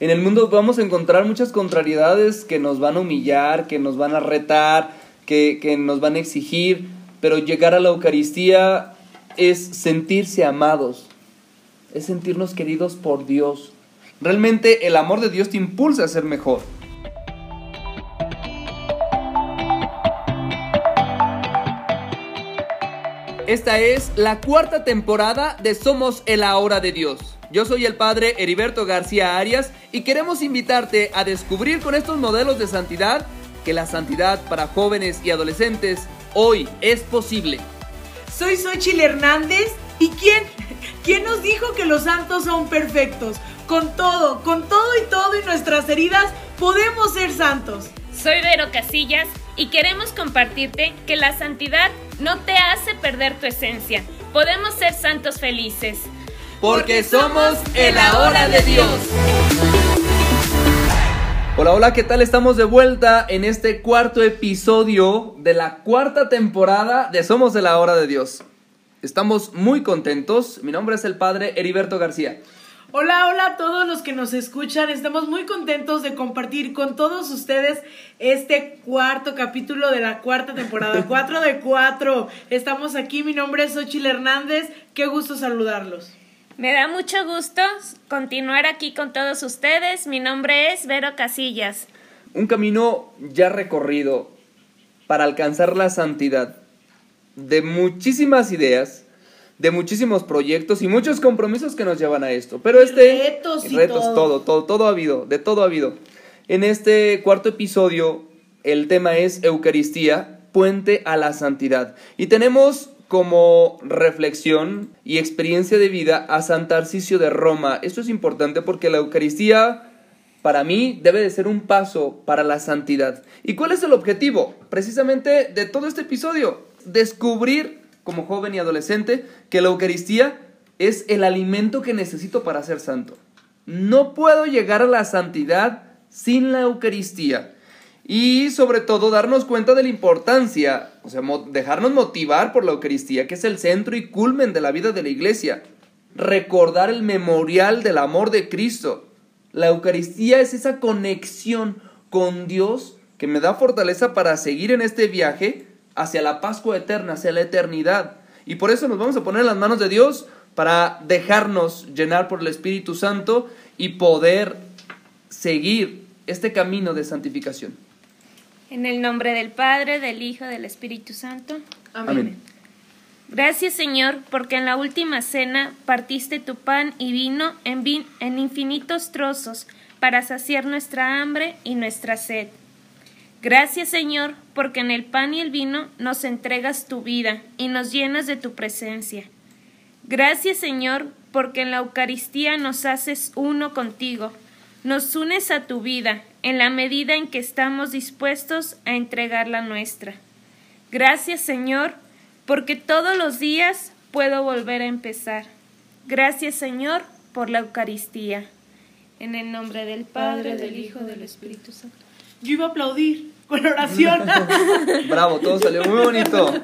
En el mundo vamos a encontrar muchas contrariedades que nos van a humillar, que nos van a retar, que, que nos van a exigir, pero llegar a la Eucaristía es sentirse amados, es sentirnos queridos por Dios. Realmente el amor de Dios te impulsa a ser mejor. Esta es la cuarta temporada de Somos el Ahora de Dios. Yo soy el padre Heriberto García Arias y queremos invitarte a descubrir con estos modelos de santidad que la santidad para jóvenes y adolescentes hoy es posible. Soy Xochil Hernández y ¿quién? ¿Quién nos dijo que los santos son perfectos? Con todo, con todo y todo y nuestras heridas podemos ser santos. Soy Vero Casillas y queremos compartirte que la santidad no te hace perder tu esencia. Podemos ser santos felices. Porque somos el ahora de Dios. Hola, hola, ¿qué tal? Estamos de vuelta en este cuarto episodio de la cuarta temporada de Somos el ahora de Dios. Estamos muy contentos. Mi nombre es el padre Heriberto García. Hola, hola a todos los que nos escuchan. Estamos muy contentos de compartir con todos ustedes este cuarto capítulo de la cuarta temporada. Cuatro de cuatro. Estamos aquí. Mi nombre es Xochil Hernández. Qué gusto saludarlos. Me da mucho gusto continuar aquí con todos ustedes. Mi nombre es Vero Casillas. Un camino ya recorrido para alcanzar la santidad de muchísimas ideas, de muchísimos proyectos y muchos compromisos que nos llevan a esto. Pero este retos y retos todo. todo, todo, todo ha habido, de todo ha habido. En este cuarto episodio el tema es Eucaristía, puente a la santidad. Y tenemos como reflexión y experiencia de vida a San Tarcisio de Roma. Esto es importante porque la Eucaristía para mí debe de ser un paso para la santidad. ¿Y cuál es el objetivo? Precisamente de todo este episodio, descubrir como joven y adolescente que la Eucaristía es el alimento que necesito para ser santo. No puedo llegar a la santidad sin la Eucaristía. Y sobre todo darnos cuenta de la importancia, o sea, dejarnos motivar por la Eucaristía, que es el centro y culmen de la vida de la iglesia. Recordar el memorial del amor de Cristo. La Eucaristía es esa conexión con Dios que me da fortaleza para seguir en este viaje hacia la Pascua eterna, hacia la eternidad. Y por eso nos vamos a poner en las manos de Dios para dejarnos llenar por el Espíritu Santo y poder seguir este camino de santificación. En el nombre del Padre, del Hijo, del Espíritu Santo. Amén. Gracias Señor, porque en la última cena partiste tu pan y vino en, vin- en infinitos trozos para saciar nuestra hambre y nuestra sed. Gracias Señor, porque en el pan y el vino nos entregas tu vida y nos llenas de tu presencia. Gracias Señor, porque en la Eucaristía nos haces uno contigo, nos unes a tu vida en la medida en que estamos dispuestos a entregar la nuestra. Gracias Señor, porque todos los días puedo volver a empezar. Gracias Señor por la Eucaristía. En el nombre del Padre, del Hijo, del Espíritu Santo. Yo iba a aplaudir con oración. Bravo, todo salió muy bonito.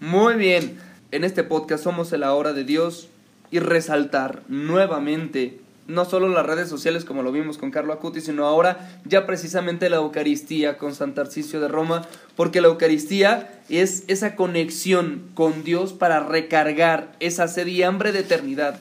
Muy bien. En este podcast somos el ahora de Dios y resaltar nuevamente no solo las redes sociales como lo vimos con Carlo Acuti, sino ahora ya precisamente la Eucaristía con San Tarcisio de Roma, porque la Eucaristía es esa conexión con Dios para recargar esa sed y hambre de eternidad.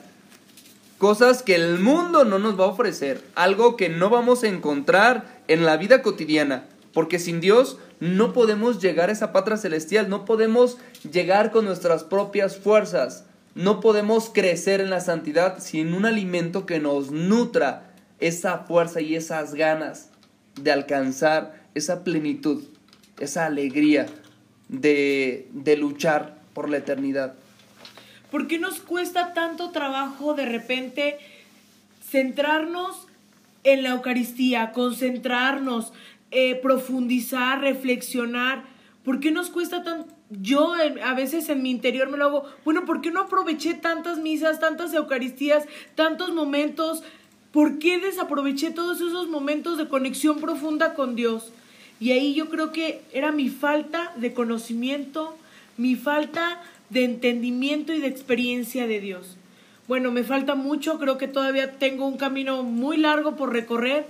Cosas que el mundo no nos va a ofrecer, algo que no vamos a encontrar en la vida cotidiana, porque sin Dios no podemos llegar a esa patria celestial, no podemos llegar con nuestras propias fuerzas, no podemos crecer en la santidad sin un alimento que nos nutra esa fuerza y esas ganas de alcanzar esa plenitud, esa alegría de, de luchar por la eternidad. ¿Por qué nos cuesta tanto trabajo de repente centrarnos en la Eucaristía, concentrarnos, eh, profundizar, reflexionar? ¿Por qué nos cuesta tan... Yo a veces en mi interior me lo hago, bueno, ¿por qué no aproveché tantas misas, tantas Eucaristías, tantos momentos? ¿Por qué desaproveché todos esos momentos de conexión profunda con Dios? Y ahí yo creo que era mi falta de conocimiento, mi falta de entendimiento y de experiencia de Dios. bueno, me falta mucho, creo que todavía tengo un camino muy largo por recorrer,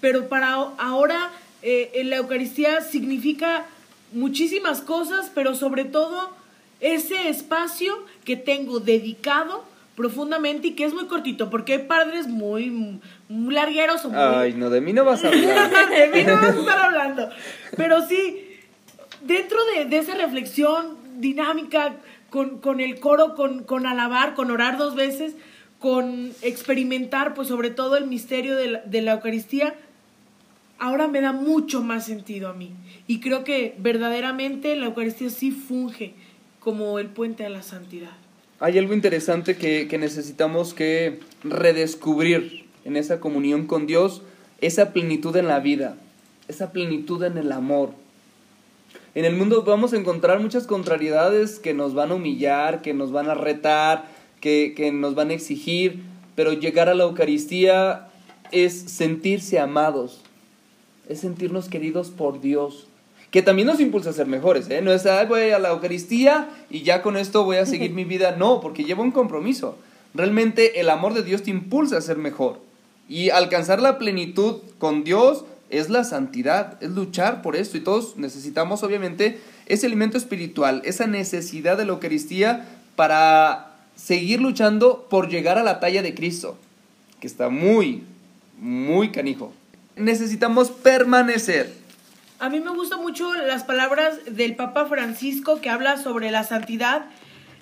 pero para ahora eh, la Eucaristía significa muchísimas cosas, pero sobre todo ese espacio que tengo dedicado profundamente y que es muy cortito, porque hay padres muy, muy largueros o muy... Ay, no, de mí no vas a hablar. de mí no vas a estar hablando. Pero sí, dentro de, de esa reflexión dinámica, con, con el coro, con, con, alabar, con orar dos veces, con experimentar, pues sobre todo el misterio de la, de la Eucaristía, ahora me da mucho más sentido a mí. Y creo que verdaderamente la Eucaristía sí funge como el puente a la santidad. Hay algo interesante que, que necesitamos que redescubrir en esa comunión con Dios, esa plenitud en la vida, esa plenitud en el amor. En el mundo vamos a encontrar muchas contrariedades que nos van a humillar, que nos van a retar, que, que nos van a exigir, pero llegar a la Eucaristía es sentirse amados, es sentirnos queridos por Dios, que también nos impulsa a ser mejores, ¿eh? No es, Ay, voy a la Eucaristía y ya con esto voy a seguir mi vida, no, porque lleva un compromiso. Realmente el amor de Dios te impulsa a ser mejor. Y alcanzar la plenitud con Dios es la santidad, es luchar por esto. Y todos necesitamos, obviamente, ese alimento espiritual, esa necesidad de la Eucaristía para seguir luchando por llegar a la talla de Cristo, que está muy, muy canijo. Necesitamos permanecer. A mí me gustan mucho las palabras del Papa Francisco que habla sobre la santidad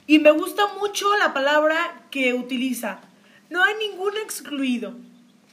y me gusta mucho la palabra que utiliza. No hay ningún excluido.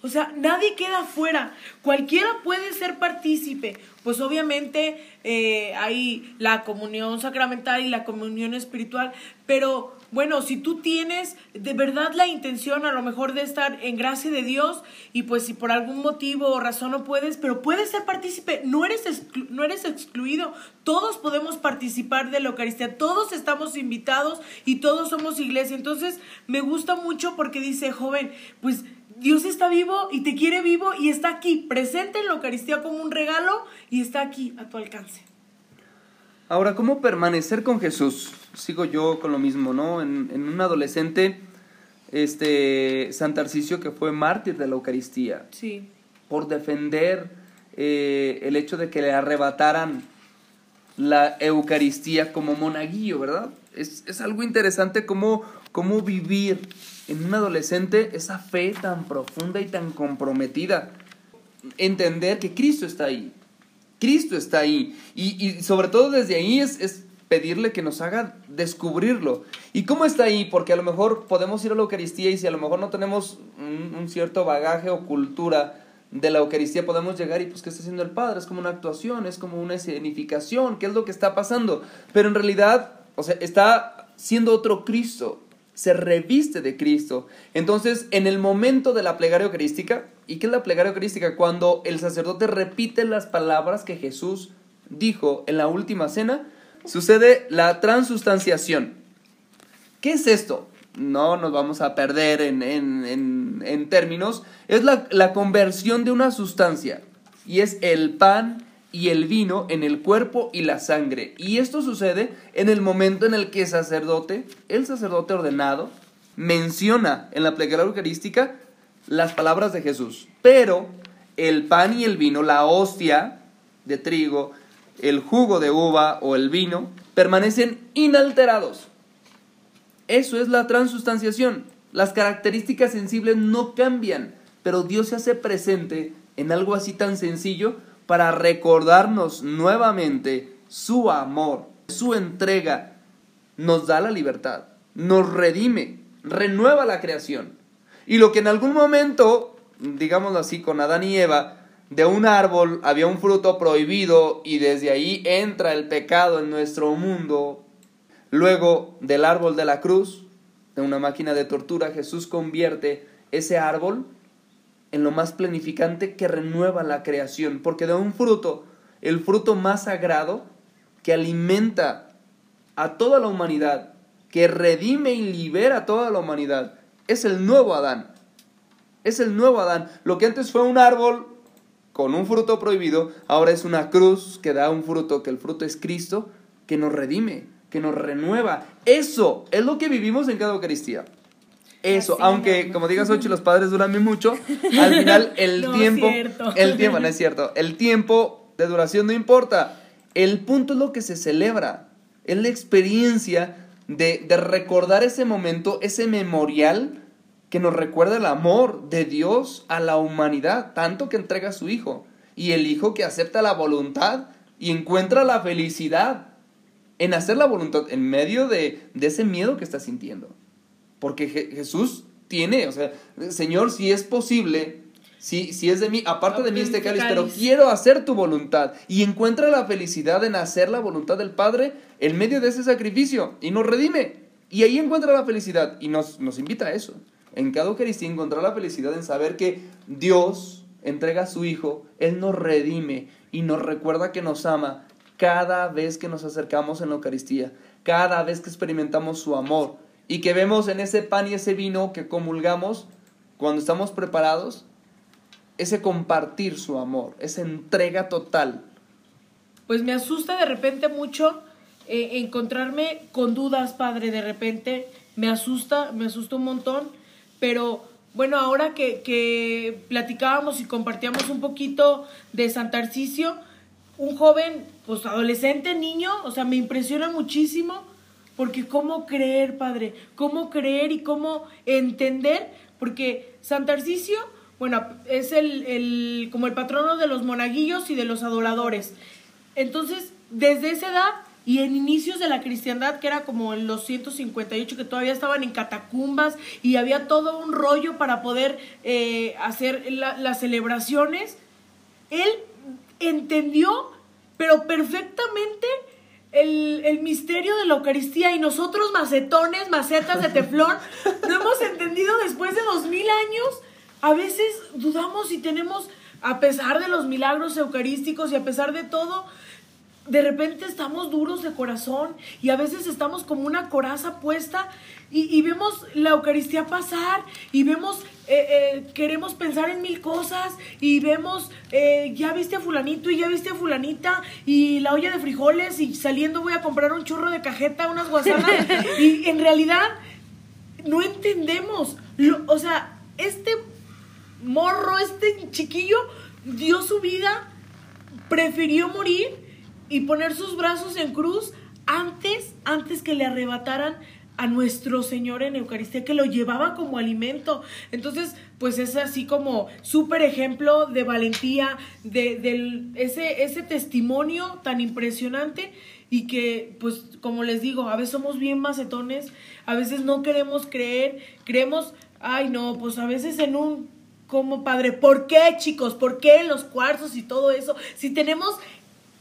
O sea, nadie queda fuera. Cualquiera puede ser partícipe. Pues obviamente eh, hay la comunión sacramental y la comunión espiritual. Pero bueno, si tú tienes de verdad la intención a lo mejor de estar en gracia de Dios y pues si por algún motivo o razón no puedes, pero puedes ser partícipe, no eres, exclu no eres excluido. Todos podemos participar de la Eucaristía, todos estamos invitados y todos somos iglesia. Entonces me gusta mucho porque dice, joven, pues Dios está vivo y te quiere vivo y está aquí, presente en la Eucaristía como un regalo y está aquí a tu alcance. Ahora, ¿cómo permanecer con Jesús? Sigo yo con lo mismo, ¿no? En, en un adolescente, este, San Tarcisio, que fue mártir de la Eucaristía. Sí. Por defender eh, el hecho de que le arrebataran la Eucaristía como monaguillo, ¿verdad? Es, es algo interesante cómo, cómo vivir en un adolescente esa fe tan profunda y tan comprometida. Entender que Cristo está ahí. Cristo está ahí. Y, y sobre todo desde ahí es, es, pedirle que nos haga descubrirlo. ¿Y cómo está ahí? Porque a lo mejor podemos ir a la Eucaristía y si a lo mejor no tenemos un, un cierto bagaje o cultura de la Eucaristía, podemos llegar y pues ¿qué está haciendo el Padre? Es como una actuación, es como una escenificación, ¿qué es lo que está pasando? Pero en realidad, o sea, está siendo otro Cristo, se reviste de Cristo. Entonces, en el momento de la plegaria eucarística, ¿y qué es la plegaria eucarística? Cuando el sacerdote repite las palabras que Jesús dijo en la última cena, sucede la transustanciación. ¿Qué es esto? No nos vamos a perder en, en, en, en términos. Es la, la conversión de una sustancia. Y es el pan y el vino en el cuerpo y la sangre. Y esto sucede en el momento en el que el sacerdote, el sacerdote ordenado, menciona en la plegaria eucarística las palabras de Jesús. Pero el pan y el vino, la hostia de trigo, el jugo de uva o el vino, permanecen inalterados. Eso es la transustanciación. Las características sensibles no cambian, pero Dios se hace presente en algo así tan sencillo para recordarnos nuevamente su amor, su entrega, nos da la libertad, nos redime, renueva la creación. Y lo que en algún momento, digámoslo así, con Adán y Eva, de un árbol había un fruto prohibido y desde ahí entra el pecado en nuestro mundo. Luego del árbol de la cruz, de una máquina de tortura, Jesús convierte ese árbol en lo más planificante que renueva la creación, porque da un fruto, el fruto más sagrado, que alimenta a toda la humanidad, que redime y libera a toda la humanidad, es el nuevo Adán. Es el nuevo Adán. Lo que antes fue un árbol con un fruto prohibido, ahora es una cruz que da un fruto, que el fruto es Cristo, que nos redime, que nos renueva. Eso es lo que vivimos en cada Eucaristía. Eso, Así aunque no. como digas ocho los padres duran muy mucho, al final el No tiempo, cierto. el tiempo, no es cierto, el tiempo de duración no importa, el punto es lo que se celebra, es la experiencia de, de recordar ese momento, ese memorial que nos recuerda el amor de Dios a la humanidad, tanto que entrega a su Hijo, y el Hijo que acepta la voluntad y encuentra la felicidad en hacer la voluntad en medio de, de ese miedo que está sintiendo. Porque Je- Jesús tiene, o sea, Señor, si es posible, si, si es de mí, aparte de mí este cáliz, pero quiero hacer tu voluntad. Y encuentra la felicidad en hacer la voluntad del Padre en medio de ese sacrificio y nos redime. Y ahí encuentra la felicidad y nos, nos invita a eso. En cada Eucaristía encontrar la felicidad en saber que Dios entrega a su Hijo, Él nos redime y nos recuerda que nos ama cada vez que nos acercamos en la Eucaristía, cada vez que experimentamos su amor y que vemos en ese pan y ese vino que comulgamos cuando estamos preparados, ese compartir su amor, esa entrega total. Pues me asusta de repente mucho eh, encontrarme con dudas, padre, de repente. Me asusta, me asusta un montón. Pero bueno, ahora que, que platicábamos y compartíamos un poquito de San Tarcisio, un joven, pues adolescente, niño, o sea, me impresiona muchísimo. Porque cómo creer, padre, cómo creer y cómo entender, porque San Tarcisio, bueno, es el, el, como el patrono de los monaguillos y de los adoradores. Entonces, desde esa edad y en inicios de la cristiandad, que era como en los 158, que todavía estaban en catacumbas y había todo un rollo para poder eh, hacer la- las celebraciones, él entendió, pero perfectamente, el, el misterio de la Eucaristía y nosotros macetones, macetas de teflón, no hemos entendido después de dos mil años. A veces dudamos y tenemos, a pesar de los milagros eucarísticos y a pesar de todo, de repente estamos duros de corazón y a veces estamos como una coraza puesta y, y vemos la Eucaristía pasar y vemos, eh, eh, queremos pensar en mil cosas y vemos, eh, ya viste a fulanito y ya viste a fulanita y la olla de frijoles y saliendo voy a comprar un churro de cajeta, unas guasanas y en realidad no entendemos, lo- o sea, este morro, este chiquillo dio su vida prefirió morir y poner sus brazos en cruz antes, antes que le arrebataran a nuestro Señor en Eucaristía, que lo llevaba como alimento. Entonces, pues es así como súper ejemplo de valentía, de, del- ese, ese testimonio tan impresionante y que, pues, como les digo, a veces somos bien macetones, a veces no queremos creer, creemos, ay no, pues a veces en un como padre. ¿Por qué, chicos? ¿Por qué los cuarzos y todo eso? Si tenemos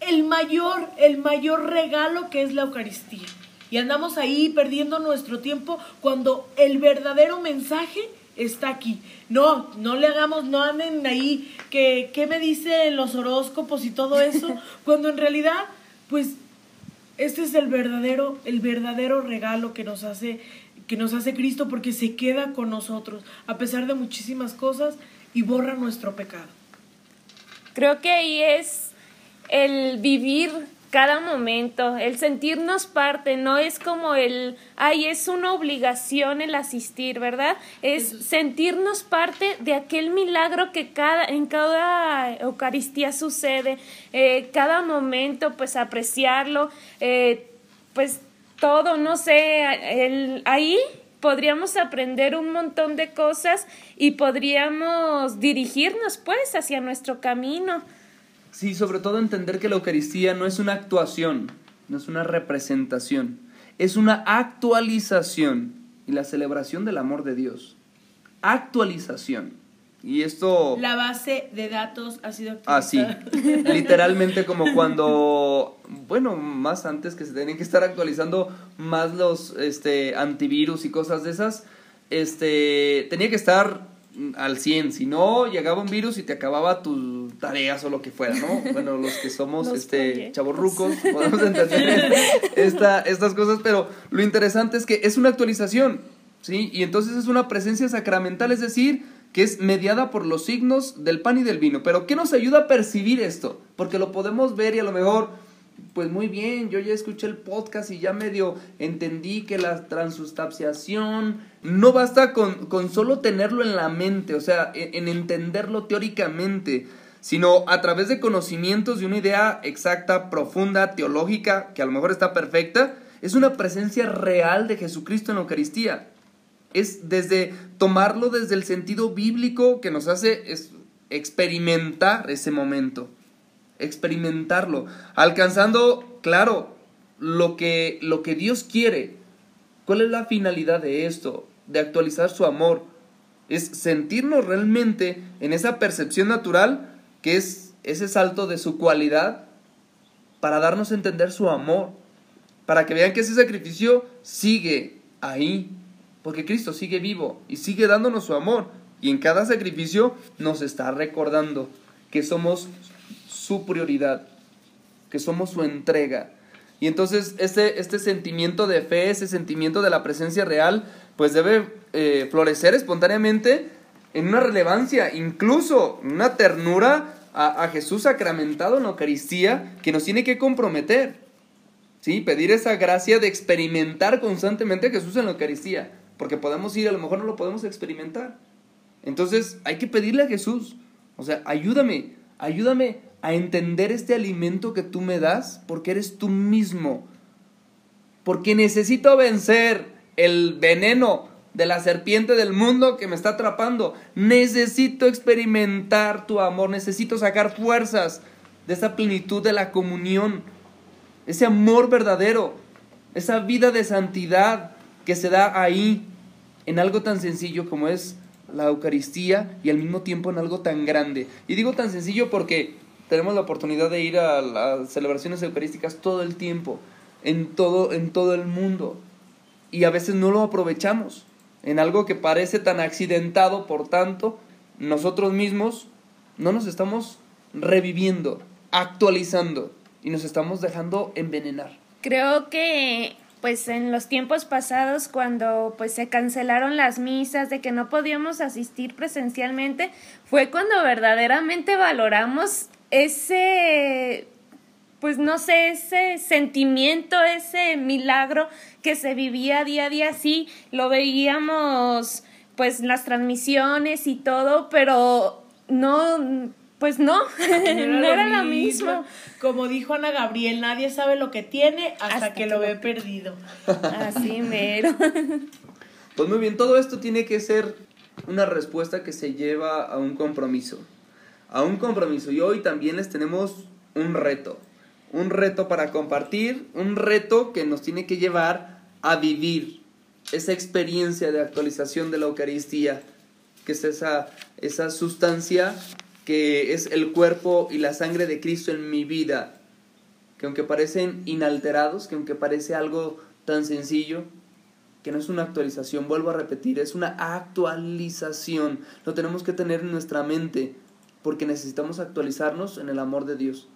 el mayor, el mayor regalo que es la Eucaristía. Y andamos ahí perdiendo nuestro tiempo cuando el verdadero mensaje está aquí. No, no le hagamos, no anden ahí, que qué me dicen los horóscopos y todo eso, cuando en realidad, pues este es el verdadero, el verdadero regalo que nos hace, que nos hace Cristo porque se queda con nosotros a pesar de muchísimas cosas y borra nuestro pecado. Creo que ahí es el vivir cada momento, el sentirnos parte, no es como el, ay, es una obligación el asistir, ¿verdad? Es sentirnos parte de aquel milagro que cada, en cada Eucaristía sucede, eh, cada momento, pues apreciarlo, eh, pues todo, no sé, el, ahí podríamos aprender un montón de cosas y podríamos dirigirnos pues hacia nuestro camino. Sí, sobre todo entender que la Eucaristía no es una actuación, no es una representación, es una actualización y la celebración del amor de Dios. Actualización. Y esto... La base de datos ha sido Ah, actualizada. Literalmente como cuando, bueno, más antes que se tenían que estar actualizando más los este antivirus y cosas de esas, este tenía que estar al 100, si no llegaba un virus y te acababa tus tareas o lo que fuera, ¿no? Bueno, los que somos Los este chavorrucos podemos entender esta, estas cosas, pero lo interesante es que es una actualización, ¿sí? Y entonces es una presencia sacramental, es decir, que es mediada por los signos del pan y del vino. Pero ¿qué nos ayuda a percibir esto? Porque lo podemos ver y a lo mejor pues muy bien, yo ya escuché el podcast y ya medio entendí que la transustanciación no basta con, con solo tenerlo en la mente, o sea, en, en entenderlo teóricamente, sino a través de conocimientos de una idea exacta, profunda, teológica, que a lo mejor está perfecta, es una presencia real de Jesucristo en la Eucaristía. Es desde tomarlo desde el sentido bíblico que nos hace experimentar ese momento experimentarlo, alcanzando, claro, lo que, lo que Dios quiere. ¿Cuál es la finalidad de esto? De actualizar su amor. Es sentirnos realmente en esa percepción natural que es ese salto de su cualidad para darnos a entender su amor, para que vean que ese sacrificio sigue ahí, porque Cristo sigue vivo y sigue dándonos su amor. Y en cada sacrificio nos está recordando que somos su prioridad, que somos su entrega. Y entonces este, este sentimiento de fe, ese sentimiento de la presencia real, pues debe eh, florecer espontáneamente en una relevancia, incluso una ternura a, Jesús sacramentado en la Eucaristía que nos tiene que comprometer. ¿Sí? Pedir esa gracia de experimentar constantemente a Jesús en la Eucaristía. Porque podemos ir, a lo mejor no lo podemos experimentar. Entonces hay que pedirle a Jesús. O sea, ayúdame, ayúdame a entender este alimento que tú me das porque eres tú mismo. Porque necesito vencer el veneno de la serpiente del mundo que me está atrapando. Necesito experimentar tu amor, necesito sacar fuerzas de esa plenitud de la comunión, ese amor verdadero, esa vida de santidad que se da ahí en algo tan sencillo como es la Eucaristía y al mismo tiempo en algo tan grande. Y digo tan sencillo porque tenemos la oportunidad de ir a las celebraciones eucarísticas todo el tiempo, en todo, en todo el mundo. Y a veces no lo aprovechamos en algo que parece tan accidentado, por tanto, nosotros mismos no nos estamos reviviendo, actualizando y nos estamos dejando envenenar. Creo que pues en los tiempos pasados cuando pues se cancelaron las misas de que no podíamos asistir presencialmente fue cuando verdaderamente valoramos ese, pues no sé, ese sentimiento, ese milagro que se vivía día a día, sí, lo veíamos pues las transmisiones y todo, pero no, pues no, no era, lo, mismo. Como dijo Ana Gabriel, nadie sabe lo que tiene hasta, que, lo ve perdido. Así mero. Pues muy bien, todo esto tiene que ser una respuesta que se lleva a un compromiso a un compromiso. Y hoy también les tenemos un reto. Un reto para compartir, un reto que nos tiene que llevar a vivir esa experiencia de actualización de la Eucaristía, que es esa, esa sustancia que es el cuerpo y la sangre de Cristo en mi vida, que aunque parecen inalterados, que aunque parece algo tan sencillo, que no es una actualización, vuelvo a repetir, es una actualización, lo tenemos que tener en nuestra mente, porque necesitamos actualizarnos en el amor de Dios.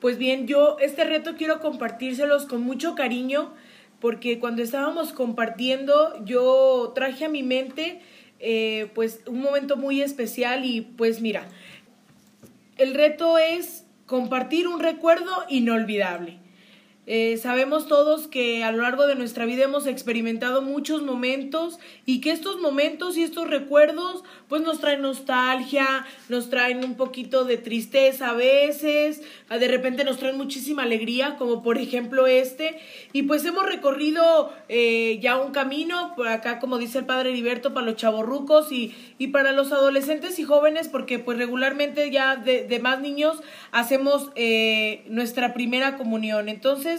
Pues bien, yo este reto quiero compartírselos con mucho cariño, porque cuando estábamos compartiendo yo traje a mi mente eh, pues un momento muy especial y pues mira, el reto es compartir un recuerdo inolvidable. Eh, sabemos todos que a lo largo de nuestra vida hemos experimentado muchos momentos y que estos momentos y estos recuerdos pues nos traen nostalgia, nos traen un poquito de tristeza a veces, de repente nos traen muchísima alegría como por ejemplo este. Y pues hemos recorrido eh, ya un camino por acá como dice el padre Heriberto para los chavorrucos y, y para los adolescentes y jóvenes porque pues regularmente ya de, de más niños hacemos eh, nuestra primera comunión. Entonces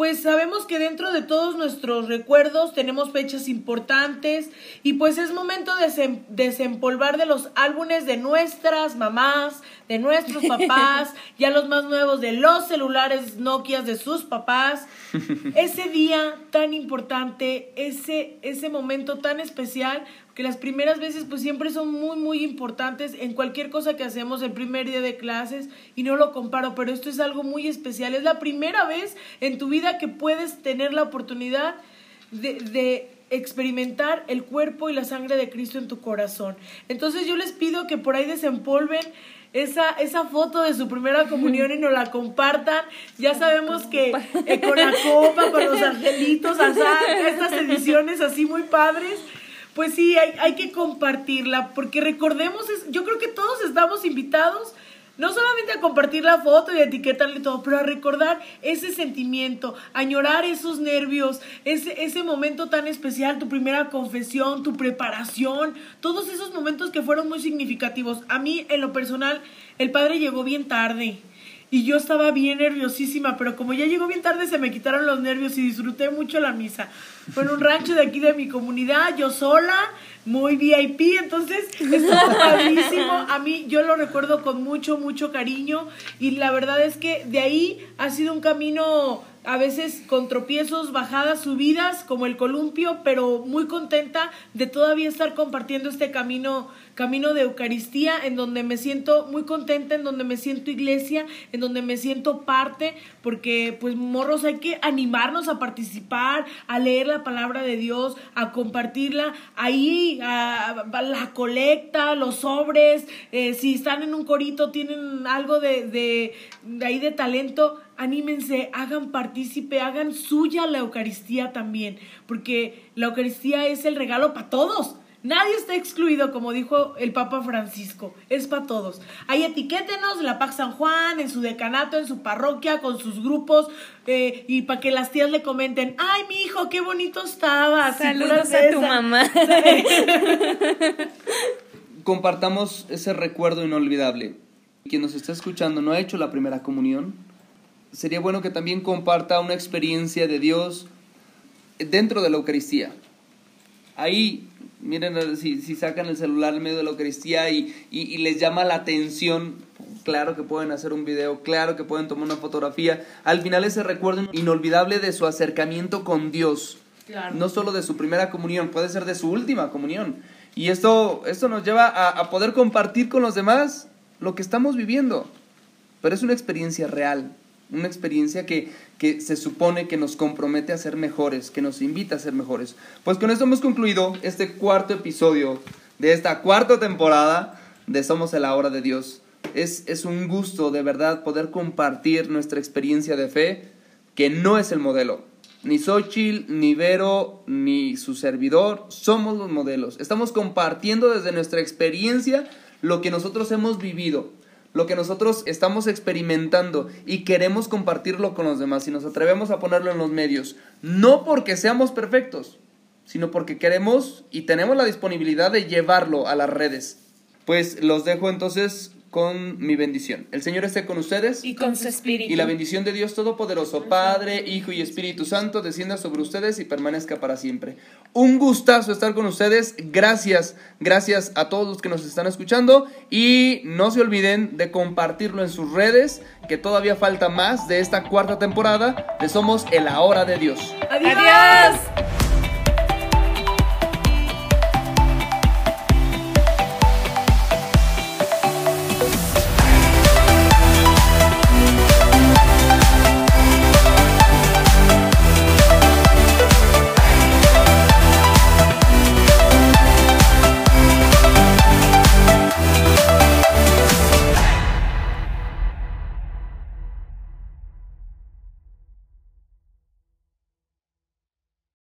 pues sabemos que dentro de todos nuestros recuerdos tenemos fechas importantes y pues es momento de desempolvar de los álbumes de nuestras mamás, de nuestros papás, ya los más nuevos de los celulares Nokia de sus papás. Ese día tan importante, ese, ese momento tan especial, que las primeras veces pues siempre son muy muy importantes en cualquier cosa que hacemos el primer día de clases y no lo comparo, pero esto es algo muy especial, es la primera vez en tu vida que puedes tener la oportunidad de, de experimentar el cuerpo y la sangre de Cristo en tu corazón. Entonces yo les pido que por ahí desempolven esa, esa foto de su primera comunión y nos la compartan. Ya sabemos que eh, con la copa, con los angelitos, estas ediciones así muy padres. Pues sí, hay, que compartirla, porque recordemos, yo creo que todos estamos invitados no solamente a compartir la foto y etiquetarle todo, pero a recordar ese sentimiento, añorar esos nervios, ese, ese momento tan especial, tu primera confesión, tu preparación, todos esos momentos que fueron muy significativos. A mí, en lo personal, el padre llegó bien tarde. Y yo estaba bien nerviosísima, pero como ya llegó bien tarde se me quitaron los nervios y disfruté mucho la misa. Fue en un rancho de aquí de mi comunidad, yo sola, muy VIP, entonces estuvo padrísimo. A mí yo lo recuerdo con mucho, mucho cariño y la verdad es que de ahí ha sido un camino a veces con tropiezos, bajadas, subidas, como el columpio, pero muy contenta de todavía estar compartiendo este camino camino de Eucaristía, en donde me siento muy contenta, en donde me siento iglesia, en donde me siento parte, porque pues morros hay que animarnos a participar, a leer la palabra de Dios, a compartirla, ahí a, la colecta, los sobres, eh, si están en un corito, tienen algo de, de, de ahí de talento, anímense, hagan partícipe, hagan suya la Eucaristía también, porque la Eucaristía es el regalo para todos. Nadie está excluido, como dijo el Papa Francisco. Es para todos. Ahí etiquétenos la Pax San Juan, en su decanato, en su parroquia, con sus grupos, eh, y para que las tías le comenten, ay, mi hijo, qué bonito estaba. Saludos a tu mamá. Compartamos ese recuerdo inolvidable. Quien nos está escuchando no ha hecho la primera comunión. Sería bueno que también comparta una experiencia de Dios dentro de la Eucaristía. Ahí Miren si, si sacan el celular en medio de la Eucaristía y, y, les llama la atención, claro que pueden hacer un video, claro que pueden tomar una fotografía. Al final ese recuerdo inolvidable de su acercamiento con Dios. No solo de su primera comunión, puede ser de su última comunión. Y esto, esto nos lleva a, a poder compartir con los demás lo que estamos viviendo. Pero es una experiencia real, una experiencia que, que se supone que nos compromete a ser mejores, que nos invita a ser mejores. Pues con esto hemos concluido este cuarto episodio de esta cuarta temporada de Somos en la Hora de Dios. Es, es un gusto de verdad poder compartir nuestra experiencia de fe, que no es el modelo. Ni Xochitl, ni Vero, ni su servidor somos los modelos. Estamos compartiendo desde nuestra experiencia lo que nosotros hemos vivido lo que nosotros estamos experimentando y queremos compartirlo con los demás y nos atrevemos a ponerlo en los medios, no porque seamos perfectos, sino porque queremos y tenemos la disponibilidad de llevarlo a las redes. Pues los dejo entonces con mi bendición. El Señor esté con ustedes. Y con su espíritu. Y la bendición de Dios Todopoderoso, Padre, Hijo y Espíritu Santo, descienda sobre ustedes y permanezca para siempre. Un gustazo estar con ustedes. Gracias, gracias a todos los que nos están escuchando. Y no se olviden de compartirlo en sus redes, que todavía falta más de esta cuarta temporada de Somos el Ahora de Dios. Adiós.